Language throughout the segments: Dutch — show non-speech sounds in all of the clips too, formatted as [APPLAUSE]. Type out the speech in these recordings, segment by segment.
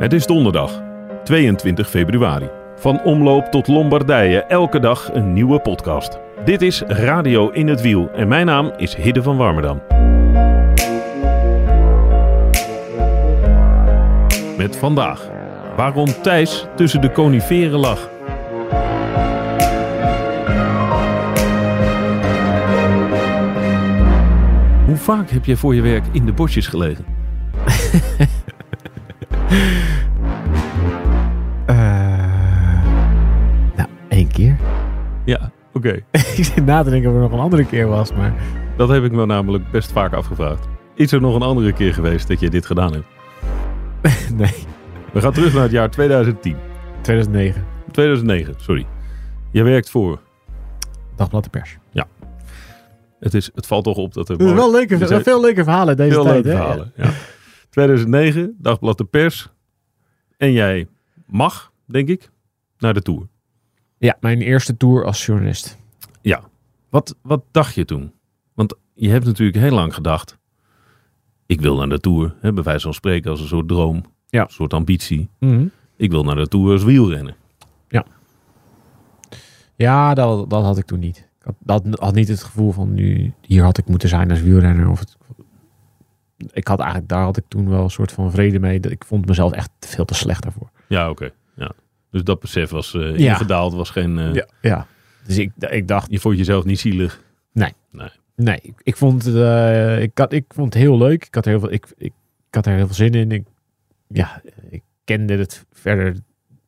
Het is donderdag, 22 februari. Van omloop tot Lombardije, elke dag een nieuwe podcast. Dit is Radio in het Wiel en mijn naam is Hidde van Warmerdam. Met vandaag waarom Thijs tussen de coniferen lag. Hoe vaak heb je voor je werk in de bosjes gelegen? [LAUGHS] Ja, oké. [LAUGHS] ik zit na te denken of er nog een andere keer was, maar... Dat heb ik me namelijk best vaak afgevraagd. Is er nog een andere keer geweest dat je dit gedaan hebt? [LAUGHS] nee, We gaan terug naar het jaar 2010. 2009. 2009, sorry. Je werkt voor. Dagblad de Pers. Het, is, het valt toch op dat er... Er zijn wel leuke, er zijn veel leuke verhalen deze veel tijd. leuke hè? verhalen. Ja. 2009, Dagblad de Pers. En jij mag, denk ik, naar de Tour. Ja, mijn eerste tour als journalist. Ja. Wat, wat dacht je toen? Want je hebt natuurlijk heel lang gedacht... Ik wil naar de Tour, hè, bij wijze van spreken als een soort droom. Ja. Een soort ambitie. Mhm. Ik wil naar de Tour als wielrennen. Ja, dat, dat had ik toen niet. Ik had, dat had niet het gevoel van nu, hier had ik moeten zijn als wielrenner. Of het, ik had eigenlijk, daar had ik toen wel een soort van vrede mee. Dat Ik vond mezelf echt veel te slecht daarvoor. Ja, oké. Ja. Dus dat besef was Ja. ingedaald, was geen... eh, Ja. ja. Dus ik, ik dacht, Je vond jezelf niet zielig. nee, ik, ik vond het, eh, ik, had, ik vond het heel leuk. Ik had er heel veel, ik, ik, ik had er heel veel zin in. Ik, ja, ik kende het verder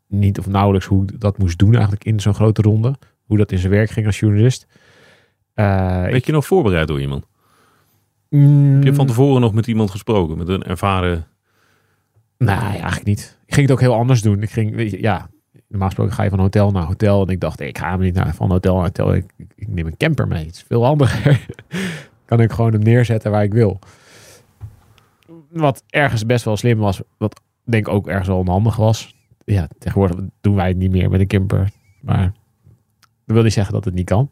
niet of nauwelijks hoe ik dat moest doen eigenlijk in zo'n grote ronde. Hoe dat in zijn werk ging als journalist. Eh, Weet je nog voorbereid door iemand? Mm, Heb je van tevoren nog met iemand gesproken? Met een ervaren... Nee, eigenlijk niet. Ging het ook heel anders doen. Ik ging, weet je, ja, normaal gesproken ga je van hotel naar hotel. En ik dacht, ik ga hem niet naar, van hotel naar hotel. Ik neem een camper mee. Het is veel handiger. [LAUGHS] kan ik gewoon hem neerzetten waar ik wil. Wat ergens best wel slim was. Wat denk ik ook ergens wel onhandig was. Ja, tegenwoordig doen wij het niet meer met een camper. Maar dat wil niet zeggen dat het niet kan.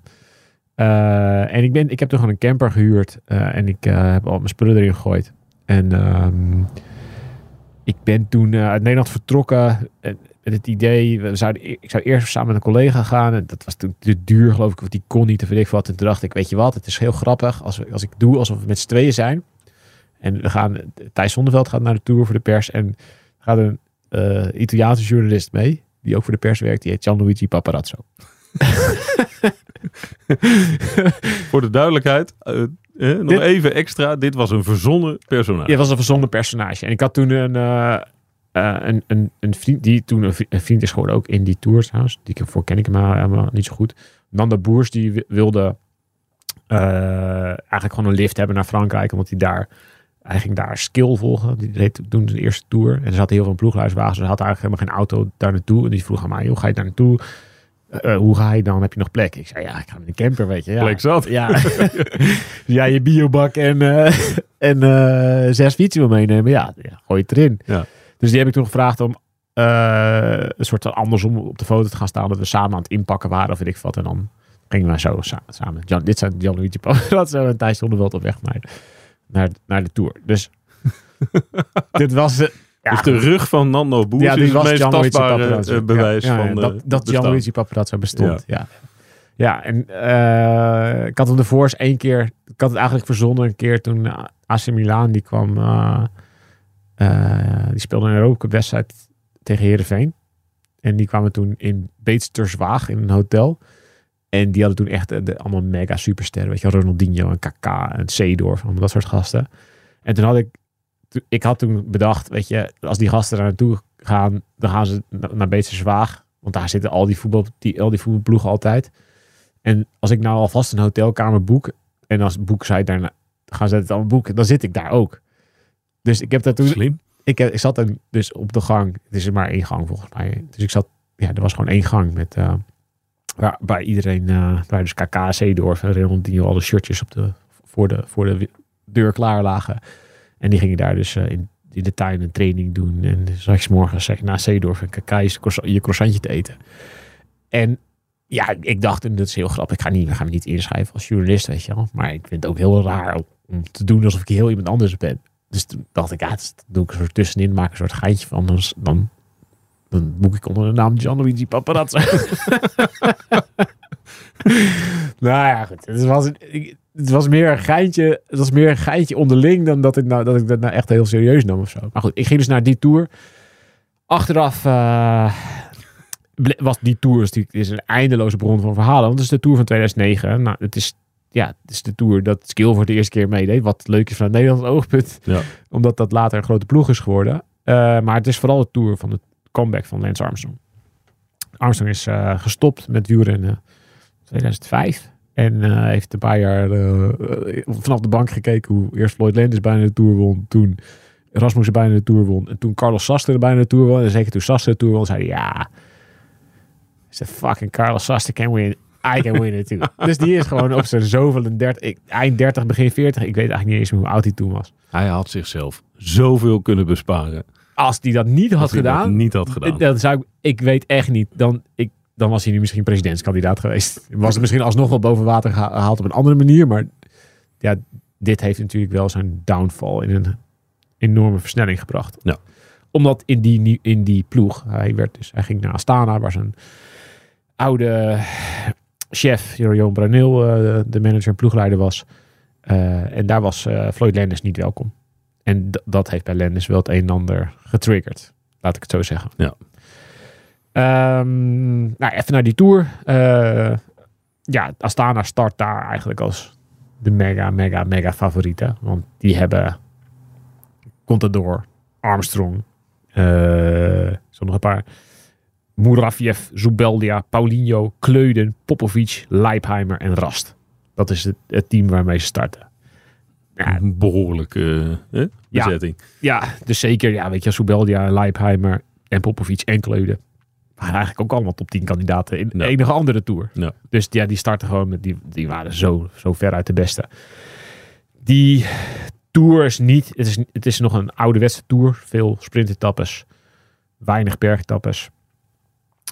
Eh, en ik, ben, ik heb toen gewoon een camper gehuurd. eh, en ik eh, heb al mijn spullen erin gegooid. En ehm, ik ben toen eh, uit Nederland vertrokken eh, met het idee, we zouden, e- ik zou eerst samen met een collega gaan. En dat was toen te duur, geloof ik, of die kon niet, ik wat. En toen dacht ik, weet je wat, het is heel grappig als, we, als ik doe alsof we met z'n tweeën zijn. En we gaan, Thijs Zonneveld gaat naar de Tour voor de pers. En gaat een eh, Italiaanse journalist mee, die ook voor de pers werkt. Die heet Gianluigi Paparazzo. [LAUGHS] Voor de duidelijkheid, eh, nog Dit- even extra. Dit was een verzonnen personage. Het was een verzonnen personage. En ik had toen een, eh, eh, een, een, een vriend, die toen een vri- een vriend is geworden, ook in die tour trouwens. Die ik- voor ken ik hem maar helemaal niet zo goed. Nanda Boers, die wi- wilde eh, eigenlijk gewoon een lift hebben naar Frankrijk, omdat hij daar, hij ging daar skill volgen. Die deed toen de eerste tour. En er zaten heel veel ploeghuiswagens, dus hij had eigenlijk helemaal geen auto daar naartoe. En die vroeg aan mij, hoe ga je daar naartoe? Eh, eh, hoe ga je dan? Heb je nog plek? Ik zei, ja, ik ga met een camper, weet je. Ja. Plek zat. Ja, [LAUGHS] ja je biobak en, eh, en zes fietsen wil meenemen. Ja, ja, gooi het erin. Ja. Dus die heb ik toen gevraagd om een soort van andersom op de foto te gaan staan. Dat we samen aan het inpakken waren of weet ik wat. En dan gingen we zo sa- samen. Jan, dit zijn Jan Luigi Paparazzo en Thijs Zonneveld op weg naar, naar, naar de Tour. Dus [LAUGHS] dit was... ja, dus de rug van Nando Boers ja, is het was meest tastbare eh, bewijs Ja, van eh, dat, dat. Gianluigi Paparazzo bestond. Ja. Ja, en eh, ik had hem ervoor eens één keer, ik had het eigenlijk verzonnen een keer toen AC Milan die kwam, die speelde een Europa Cup wedstrijd tegen Heerenveen. En die kwamen toen in Beetsterswaag in een hotel. En die hadden toen echt de, allemaal mega supersterren. Weet je, Ronaldinho en KK en Seedorf, allemaal dat soort gasten. En toen had ik, ik had toen bedacht, weet je, als die gasten daar naartoe gaan, dan gaan ze na- naar Beetsterswaag. Want daar zitten al die, voetbal, die, al die voetbalploegen altijd. En als ik nou alvast een hotelkamer boek en als boek zij daarna gaan ze het allemaal boeken, dan zit ik daar ook. Dus ik heb dat toen... Slim. Ik, heb- ik zat dan dus op de gang. Het is er maar één gang volgens mij. Dus ik zat... Ja, er was gewoon één gang met... eh waar, waar iedereen... eh waar dus KK, Zeedorf en Ronaldinho alle shirtjes op de, voor, de, voor de deur klaar lagen. En die gingen daar dus eh, in, in de tuin een training doen. En straks morgen zeg ik na Zeedorf en KK je, croissant- je croissantje te eten. En ja, ik dacht, en dat is heel grappig, ik ga, niet, ik ga me niet inschrijven als journalist, weet je wel. Maar ik vind het ook heel raar om, te doen alsof ik heel iemand anders ben. Dus toen dacht ik, ja, doe ik een soort tussenin, maak een soort geintje van. Dan, dan, dan boek ik onder de naam Gianluigi Paparazzo. [LAUGHS] nou ja, goed. Het was, het was meer een geintje, het was meer een geintje onderling dan dat ik, nou, dat ik dat nou echt heel serieus nam of zo. Maar goed, ik ging dus naar die tour. Achteraf eh, was die tour is is een eindeloze bron van verhalen. Want het is de tour van 2009. Nou, het is, ja, het is de tour dat Skill voor de eerste keer meedeed. Wat leuk is van het Nederlands oogpunt. Ja. Omdat dat later een grote ploeg is geworden. Eh, maar het is vooral de tour van de comeback van Lance Armstrong. Armstrong is eh, gestopt met wielrennen in 2005. En eh, heeft een paar jaar eh, vanaf de bank gekeken hoe eerst Floyd Landis bijna de Tour won. Toen Rasmussen bijna de Tour won. En toen Carlos Sastre bijna de Tour won. En zeker toen Sastre de Tour won, zei hij ja... Is de fucking Carlos Sastre can win. I can win it too. [LAUGHS] dus die is gewoon op zijn zoveel en 30, ik- eind 30, begin 40. Ik weet eigenlijk niet eens hoe oud hij toen was. Hij had zichzelf zoveel kunnen besparen. Als die dat niet had dat gedaan, niet had gedaan. Dat zou ik, ik weet echt niet. Dan, ik, dan was hij nu misschien presidentskandidaat geweest. Was het misschien alsnog wel boven water geha- gehaald op een andere manier. Maar ja, dit heeft natuurlijk wel zijn downfall in een enorme versnelling gebracht. Ja. Omdat in die, in die ploeg, hij, werd dus, hij ging naar Astana, waar zijn oude chef, Jeroen Braneel, eh, de manager en ploegleider was. Eh, en daar was eh, Floyd Landis niet welkom. En dat heeft bij Landis wel het een en ander getriggerd. Laat ik het zo zeggen. Ja. Ehm, nou, even naar die tour. Eh, ja, Astana start daar eigenlijk als de mega, mega, mega favoriete. Want die hebben Contador, Armstrong, eh zo nog een paar. Muraviev, Zubeldia, Paulinho, Kleuden, Popovic, Leipheimer en Rast. Dat is het, het team waarmee ze starten. Ja, Een behoorlijke eh, Ja. bezetting. ja, dus zeker, ja, weet je, Soubeldia, Leipheimer en Popovic en Kleuden. Waren eigenlijk ook allemaal top 10 kandidaten in Ja. enige andere tour. Dus ja, die starten gewoon met, die, die waren zo, zo ver uit de beste. Die tour is niet, het is, het is nog een ouderwetse tour. Veel sprintetappes, weinig bergetappes.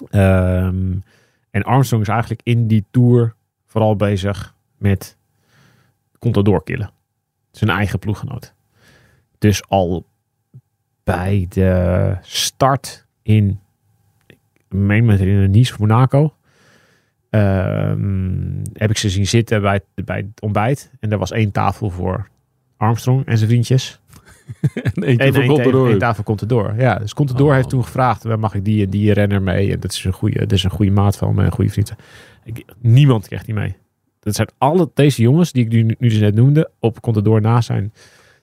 Ehm, en Armstrong is eigenlijk in die tour vooral bezig met Contador killen. Zijn eigen ploeggenoot. Dus al bij de start in, meen met in Nice of Monaco, ehm, heb ik ze zien zitten bij, het- bij het ontbijt. En er was één tafel voor Armstrong en zijn vriendjes. [LAUGHS] En één, Contador. één tafel Contador. Ja, dus Contador Oh. heeft toen gevraagd, mag ik die en die renner mee? En dat is een goede, dat is een goede maat van een goede vriend. Ik, niemand kreeg die mee. Dat zijn alle deze jongens die ik nu, nu dus net noemde, op Contador na zijn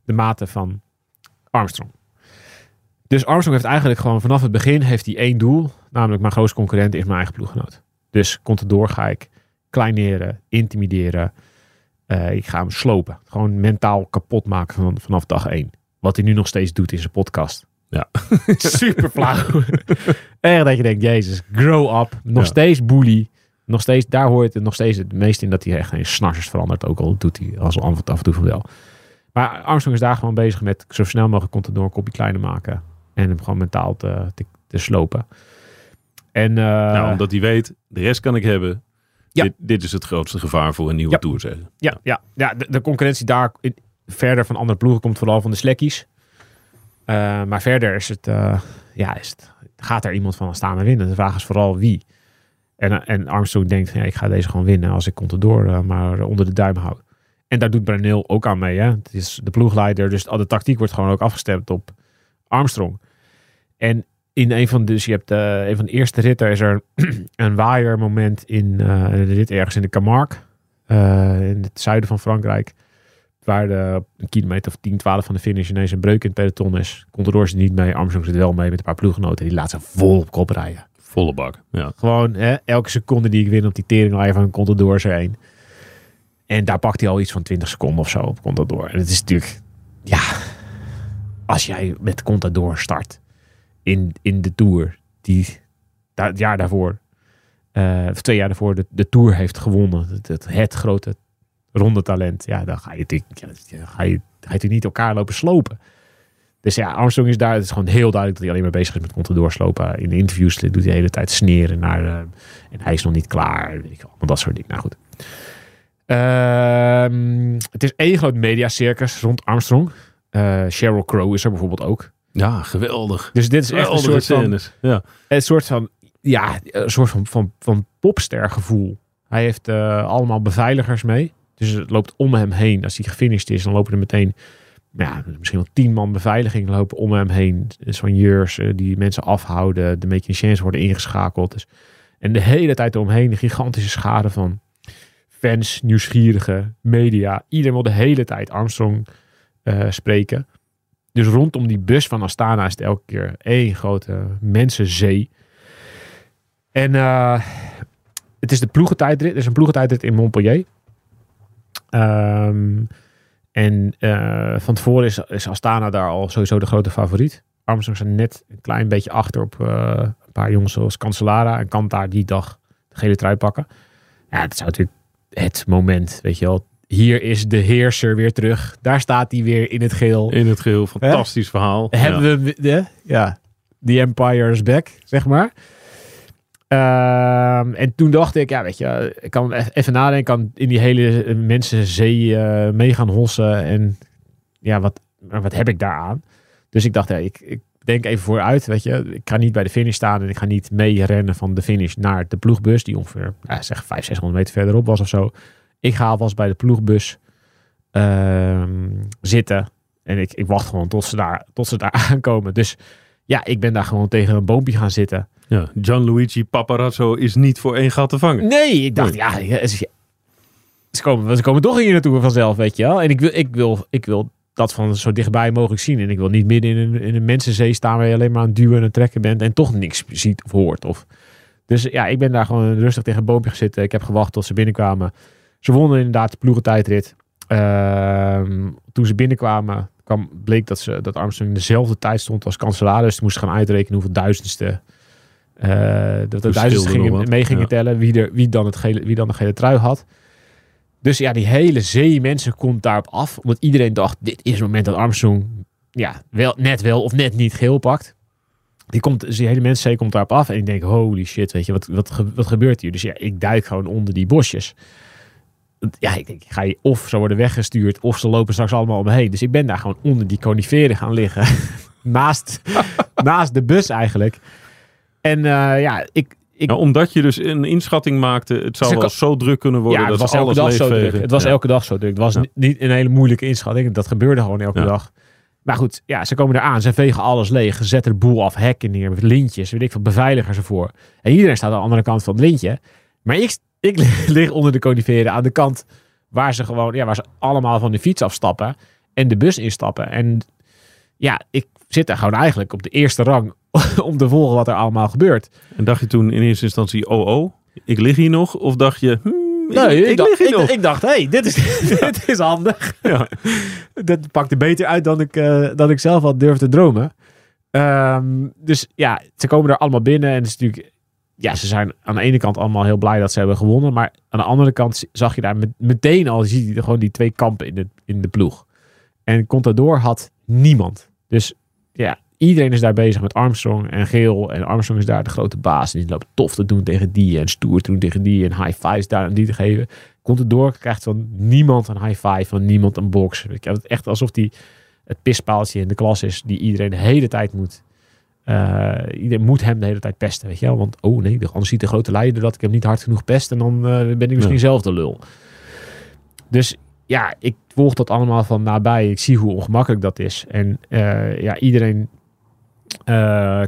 de maten van Armstrong. Dus Armstrong heeft eigenlijk gewoon vanaf het begin heeft hij één doel. Namelijk mijn grootste concurrent is mijn eigen ploeggenoot. Dus Contador ga ik kleineren, intimideren. Eh, ik ga hem slopen. Gewoon mentaal kapot maken van, vanaf dag één. Wat hij nu nog steeds doet in zijn podcast. Ja. [LAUGHS] Super flauw. [LAUGHS] Erg dat je denkt, jezus, grow up. Nog Ja. steeds bully. Nog steeds, daar hoort het nog steeds het meest in dat hij echt geen snarsers verandert. Ook al doet hij als af en toe wel. Maar Armstrong is daar gewoon bezig met zo snel mogelijk Contador een kopje kleiner maken. En hem gewoon mentaal te, te, te slopen. En eh, nou, omdat hij weet, de rest kan ik hebben. Ja. Dit, dit is het grootste gevaar voor een nieuwe Ja. tour, zeggen. Ja, ja, ja de, de concurrentie daar verder van andere ploegen komt vooral van de slekkies. Eh, maar verder is het, eh, ja, is het, gaat er iemand van staan en winnen. De vraag is vooral wie. En, en Armstrong denkt, ja, ik ga deze gewoon winnen als ik Contador uh, maar onder de duim hou. En daar doet Brunel ook aan mee. Hè? Het is de ploegleider, dus al de tactiek wordt gewoon ook afgestemd op Armstrong. En in een van de, dus je hebt eh, een van de eerste ritten is er [CLEARS THROAT] een waaiermoment in eh, de rit ergens in de Camargue. eh, in het zuiden van Frankrijk. Waar de, een kilometer of 10, 12 van de finish ineens een breuk in het peloton is. Contador zit niet mee, Armstrong zit wel mee met een paar ploeggenoten. Die laat ze vol op kop rijden. Volle bak. Ja. Gewoon hè, elke seconde die ik win op die teringlijn van Contador is er één. En daar pakt hij al iets van 20 seconden of zo op Contador. En het is natuurlijk, ja, als jij met Contador start in, in de Tour, die daar, het jaar daarvoor, eh, of twee jaar daarvoor, de, de Tour heeft gewonnen. Het, het, grote rondetalent. Ja, dan ga je, natuurlijk- ga je, niet elkaar lopen slopen. Dus ja, Armstrong is daar. Het is gewoon heel duidelijk dat hij alleen maar bezig is met Contador slopen. In de interviews doet hij de hele tijd sneren naar. eh, en hij is nog niet klaar. Weet ik allemaal dat soort dingen. Nou goed. Ehm, het is één groot mediacircus rond Armstrong. Eh Sheryl Crow is er bijvoorbeeld ook. Ja, geweldig. Dus dit is echt een soort van. Ja. een soort van, ja, een soort van, van, van popstergevoel. Hij heeft eh, allemaal beveiligers mee. Dus het loopt om hem heen. Als hij gefinished is, dan lopen er meteen ja, misschien wel tien man beveiliging lopen om hem heen. Soigneurs eh, die mensen afhouden. De mechaniciens worden ingeschakeld. Dus, en de hele tijd eromheen een gigantische schade van fans, nieuwsgierigen, media. Iedereen wil de hele tijd Armstrong eh, spreken. Dus rondom die bus van Astana is het elke keer één grote mensenzee. En eh, het is de ploegentijdrit. Er is een ploegentijdrit in Montpellier. Ehm, en eh, van tevoren is, is Astana daar al sowieso de grote favoriet. Armstrong staat net een klein beetje achter op eh, een paar jongens zoals Cancellara. En kan daar die dag de gele trui pakken. Ja, het is natuurlijk het moment, weet je wel. Hier is de heerser weer terug. Daar staat hij weer in het geel. In het geheel, fantastisch verhaal. Hebben Ja. we de, ja, the empire is back, zeg maar. Ehm, en toen dacht ik, ja, weet je, ik kan even nadenken, ik kan in die hele mensenzee eh mee gaan hossen. En ja, wat, wat heb ik daaraan? Dus ik dacht, ja, ik, ik denk even vooruit, weet je. Ik ga niet bij de finish staan en ik ga niet mee rennen van de finish naar de ploegbus, die ongeveer, ja, zeg 500, 600 meter verderop was of zo. Ik ga alvast bij de ploegbus ehm, zitten. En ik, ik wacht gewoon tot ze, daar, tot ze daar [LAUGHS] aankomen. Dus ja, ik ben daar gewoon tegen een boompje gaan zitten. Ja, Gianluigi Paparazzo is niet voor één gat te vangen. Nee, ik dacht, ja, ja, ze, ze, komen, ze komen toch hier naartoe vanzelf, weet je wel. En ik wil, ik wil, ik wil dat van zo dichtbij mogelijk zien. En ik wil niet midden in een, in een mensenzee staan waar je alleen maar aan het duwen en aan het trekken bent en toch niks ziet of hoort. Of... Dus ja, ik ben daar gewoon rustig tegen een boompje gaan zitten. Ik heb gewacht tot ze binnenkwamen. Ze wonnen inderdaad de ploegentijdrit. Ehm, toen ze binnenkwamen, kwam, bleek dat, ze, dat Armstrong in dezelfde tijd stond als kanselaar. Dus ze moesten gaan uitrekenen hoeveel duizendste... eh, dat de nog gingen, mee gingen ja. tellen wie, er, wie, dan het gele, wie dan de gele trui had. Dus ja, die hele zee mensen komt daarop af. Omdat iedereen dacht, dit is het moment dat Armstrong ja, wel, net wel of net niet geel pakt. Die, komt, dus die hele mensenzee komt daarop af. En ik denk, holy shit, weet je, wat, wat, wat gebeurt hier? Dus ja, ik duik gewoon onder die bosjes. Ja, ik denk, ga je of ze worden weggestuurd, of ze lopen straks allemaal om me heen. Dus ik ben daar gewoon onder die coniferen gaan liggen. [LAUGHS] naast, [LAUGHS] naast de bus eigenlijk. En eh, ja, ik, ik, Nou, omdat je dus een inschatting maakte, het zou Ze wel zo druk kunnen worden ja, het dat was elke dag zo druk. Het was Ja. elke dag zo druk. Het was Ja. niet een hele moeilijke inschatting. Dat gebeurde gewoon elke dag. Maar goed, ja, ze komen eraan. Ze vegen alles leeg. Ze zetten de boel af. Hekken neer. Met lintjes. Weet ik veel. Beveiligers ervoor. En iedereen staat aan de andere kant van het lintje. Maar ik, ik [LAUGHS] lig onder de coniferen aan de kant waar ze gewoon, ja, waar ze allemaal van de fiets afstappen. En de bus instappen. En ja, ik zit daar gewoon eigenlijk op de eerste rang [LAUGHS] om te volgen wat er allemaal gebeurt. En dacht je toen in eerste instantie, oh oh, ik lig hier nog? Of dacht je, hmm, Nee, ik, ik dacht, lig hier ik, nog? ik dacht, hé, hey, dit, is, [LAUGHS] dit is handig. Ja. Dat pakte beter uit dan ik, eh, dan ik zelf had durfde dromen. Ehm, dus ja, ze komen er allemaal binnen. En het is natuurlijk, ja, ze zijn aan de ene kant allemaal heel blij dat ze hebben gewonnen. Maar aan de andere kant zag je daar met- meteen al, zie je gewoon die twee kampen in de, in de ploeg. En Contador had niemand. Dus ja, iedereen is daar bezig met Armstrong en Geel. En Armstrong is daar de grote baas. En die loopt tof te doen tegen die en stoer te doen tegen die. En high fives daar aan die te geven. Contador krijgt van niemand een high five, van niemand een box. Ik heb het echt alsof die het pispaaltje in de klas is die iedereen de hele tijd moet. Eh, iedereen moet hem de hele tijd pesten, weet je wel. Want, oh nee, anders ziet de grote leider dat ik hem niet hard genoeg pest. En dan eh, ben ik misschien Ja. zelf de lul. Dus ja, ik volg dat allemaal van nabij. Ik zie hoe ongemakkelijk dat is. En eh, ja, iedereen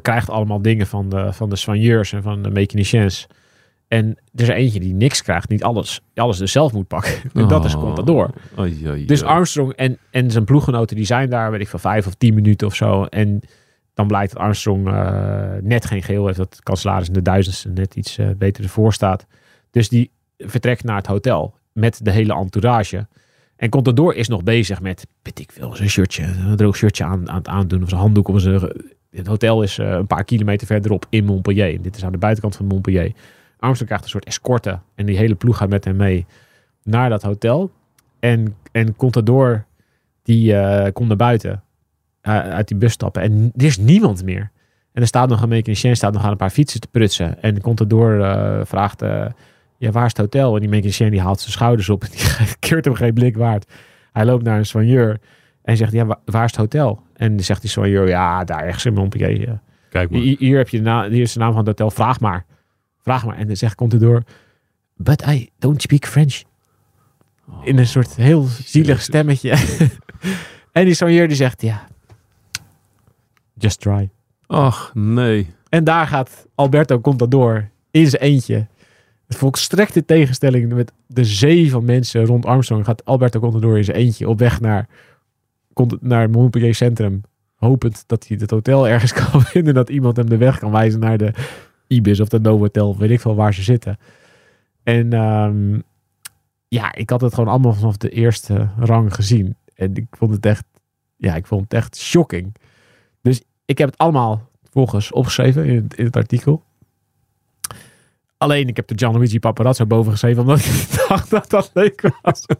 krijgt allemaal dingen van de, van de soigneurs en van de mechaniciens. En er is er eentje die niks krijgt, niet alles, alles dus zelf moet pakken. [LAUGHS] En dat is Oh. Contador. Oei, oei, Dus. Armstrong en, en zijn ploeggenoten die zijn daar, weet ik van vijf of tien minuten of zo. En dan blijkt dat Armstrong eh, net geen geel heeft. Dat kanselaris in de duizendste net iets eh, beter ervoor staat. Dus die vertrekt naar het hotel met de hele entourage. En Contador is nog bezig met, weet ik veel, zijn shirtje, een droog shirtje aan, aan het aandoen. Of zijn handdoek om zijn... Het hotel is eh, een paar kilometer verderop in Montpellier. Dit is aan de buitenkant van Montpellier. Armstrong krijgt een soort escorte. En die hele ploeg gaat met hem mee naar dat hotel. En, en Contador, die komt naar buiten. Eh, uit die bus stappen. En er is niemand meer. En er staat nog een mechanicien, staat nog aan een paar fietsen te prutsen. En Contador eh vraagt, eh, ja, waar is het hotel? En die mechanicien die haalt zijn schouders op. En [LAUGHS] die keert hem geen blik waard. Hij loopt naar een soigneur. En zegt, ja, wa- waar is het hotel? En dan zegt die soigneur, ja, daar ergens in Montpellier. Kijk maar. Hier, hier heb je de naam, hier is de naam van het hotel. Vraag maar. Vraag maar. En dan zegt Contador, but I don't speak French. In een soort heel zielig stemmetje. [LAUGHS] en die soigneur die zegt, ja, just try. Ach, nee. En daar gaat Alberto Contador in zijn eentje. Het volstrekte tegenstelling met de zee van mensen rond Armstrong gaat Alberto Contador in zijn eentje op weg naar, naar Montpellier Centrum. Hopend dat hij het hotel ergens [LAUGHS] kan vinden. Dat iemand hem de weg kan wijzen naar de Ibis of de Novotel. Weet ik veel waar ze zitten. En ehm, ja, ik had het gewoon allemaal vanaf de eerste rang gezien. En ik vond het echt, ja, ik vond het echt shocking. Ik heb het allemaal volgens opgeschreven in het, in het artikel. Alleen ik heb de Gianluigi Paparazzo boven geschreven, omdat ik [LAUGHS] dacht dat dat leuk was. [LAUGHS]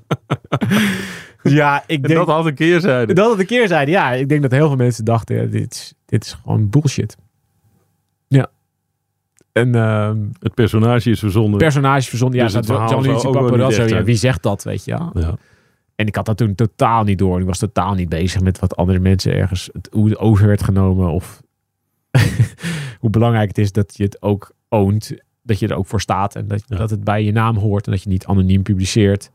Ja, ik En denk dat had een keerzijde. dat het een keer zeiden. Ja, ik denk dat heel veel mensen dachten, ja, dit, is, dit is gewoon bullshit. Ja. En ehm Het personage is verzonnen. personage verzonden. Ja, Dus het dat Gianluigi Paparazzo. Ja, wie zegt dat, weet je wel? ja. En ik had dat toen totaal niet door. Ik was totaal niet bezig met wat andere mensen ergens hoe het over werd genomen. Of [LAUGHS] hoe belangrijk het is dat je het ook oont. Dat je er ook voor staat. En dat, Ja. dat het bij je naam hoort. En dat je niet anoniem publiceert.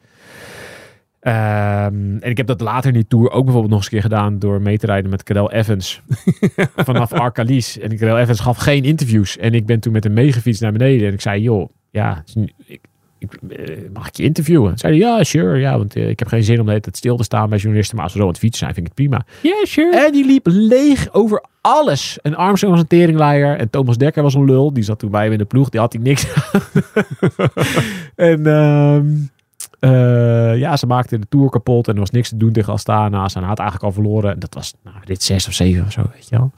Ehm, en ik heb dat later in die tour ook bijvoorbeeld nog eens een keer gedaan. Door mee te rijden met Cadel Evans. [LAUGHS] vanaf Arcalis. En Cadel Evans gaf geen interviews. En ik ben toen met hem meegefietst naar beneden. En ik zei, joh, ja, ik, mag ik je interviewen? Zei hij, ja, sure. Ja, want eh, ik heb geen zin om de hele tijd stil te staan bij journalisten. Maar als we zo aan het fietsen zijn, vind ik het prima. Yeah, sure. En die liep leeg over alles. En Armstrong was een teringleier. En Thomas Dekker was een lul. Die zat toen bij hem in de ploeg. Die had hij niks aan. [LAUGHS] en ehm, eh, ja, ze maakten de Tour kapot. En er was niks te doen tegen Astana. Ze had eigenlijk al verloren. En dat was nou, dit zes of zeven of zo, weet je wel.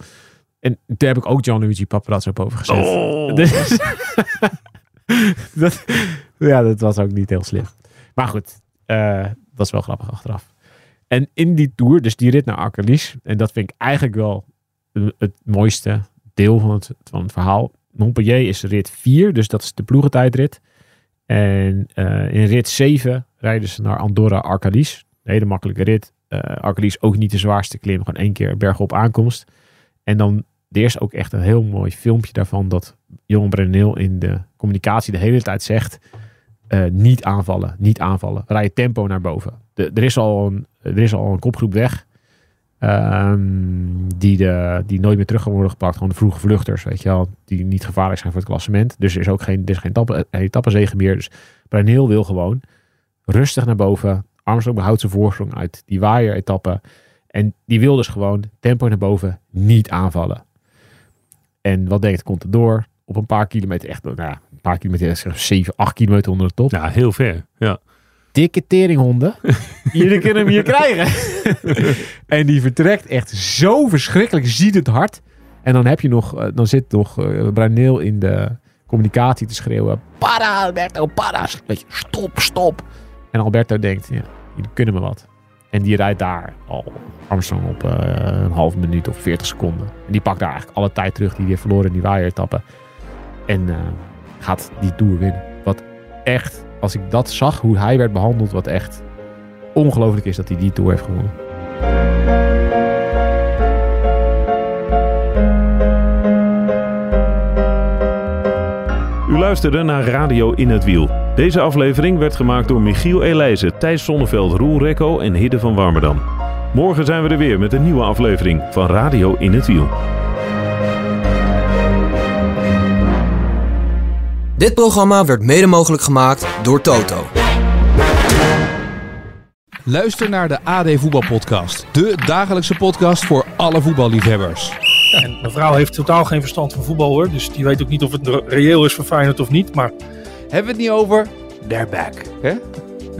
En toen heb ik ook Gianluigi Paparazzo op over gezet. Oh. Dus- [LAUGHS] dat, [LAUGHS] ja, dat was ook niet heel slim. Maar goed, eh, dat is wel grappig achteraf. En in die tour, dus die rit naar Arcalis, en dat vind ik eigenlijk wel het- mooiste deel van het, van het verhaal. Montpellier is rit 4, dus dat is de ploegentijdrit. En eh, in rit 7 rijden ze naar Andorra Arcalis. Hele makkelijke rit. Arcalis ook niet de zwaarste klim, gewoon één keer bergop aankomst. En dan er is ook echt een heel mooi filmpje daarvan dat Johan Brenneel in de communicatie de hele tijd zegt eh, niet aanvallen, niet aanvallen. Rij je tempo naar boven. De, er, is al een, er is al een kopgroep weg. ehm, die, de, die nooit meer terug gaan worden gepakt. Gewoon de vroege vluchters, weet je wel. Die niet gevaarlijk zijn voor het klassement. Dus er is ook geen, er is geen etappe, etappezege meer. Dus Brenneel wil gewoon rustig naar boven. Armstrong behoudt zijn voorsprong uit die waaier-etappe. En die wil dus gewoon tempo naar boven, niet aanvallen. En wat denkt Contador? Op een paar kilometer, echt nou, ja, een paar kilometer, zeg 7, 8 kilometer onder de top. Ja, heel ver. Ja. Dikke teringhonden. [LAUGHS] Jullie kunnen hem hier krijgen. [LAUGHS] en die vertrekt echt zo verschrikkelijk, ziet het hard. En dan heb je nog, eh, dan zit nog uh, Bruneel in de communicatie te schreeuwen. Para Alberto, para. Weet je, stop, stop. En Alberto denkt, ja, jullie kunnen me wat. En die rijdt daar al Armstrong op uh, een half minuut of 40 seconden. En die pakt daar eigenlijk alle tijd terug die hij heeft verloren in die waaieretappe. En uh, gaat die Tour winnen. Wat echt, als ik dat zag, hoe hij werd behandeld, wat echt ongelooflijk is dat hij die Tour heeft gewonnen. U luisterde naar Radio in het Wiel. Deze aflevering werd gemaakt door Michiel Elijzen, Thijs Sonneveld, Roel Rekko en Hidde van Warmerdam. Morgen zijn we er weer met een nieuwe aflevering van Radio in het Wiel. Dit programma werd mede mogelijk gemaakt door Toto. Luister naar de AD Voetbalpodcast. De dagelijkse podcast voor alle voetballiefhebbers. En mijn vrouw heeft totaal geen verstand van voetbal hoor. Dus die weet ook niet of het reëel is voor Feyenoord of niet. Maar Hebben we het niet over? They're back. Hè?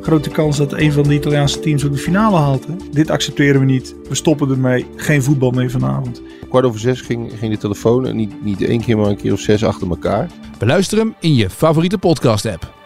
Grote kans dat een van de Italiaanse teams ook de finale haalt. Hè? Dit accepteren we niet. We stoppen ermee. Geen voetbal meer vanavond. Kwart over zes ging, ging de telefoon en niet, niet één keer, maar een keer of zes achter elkaar. Beluister hem in je favoriete podcast app.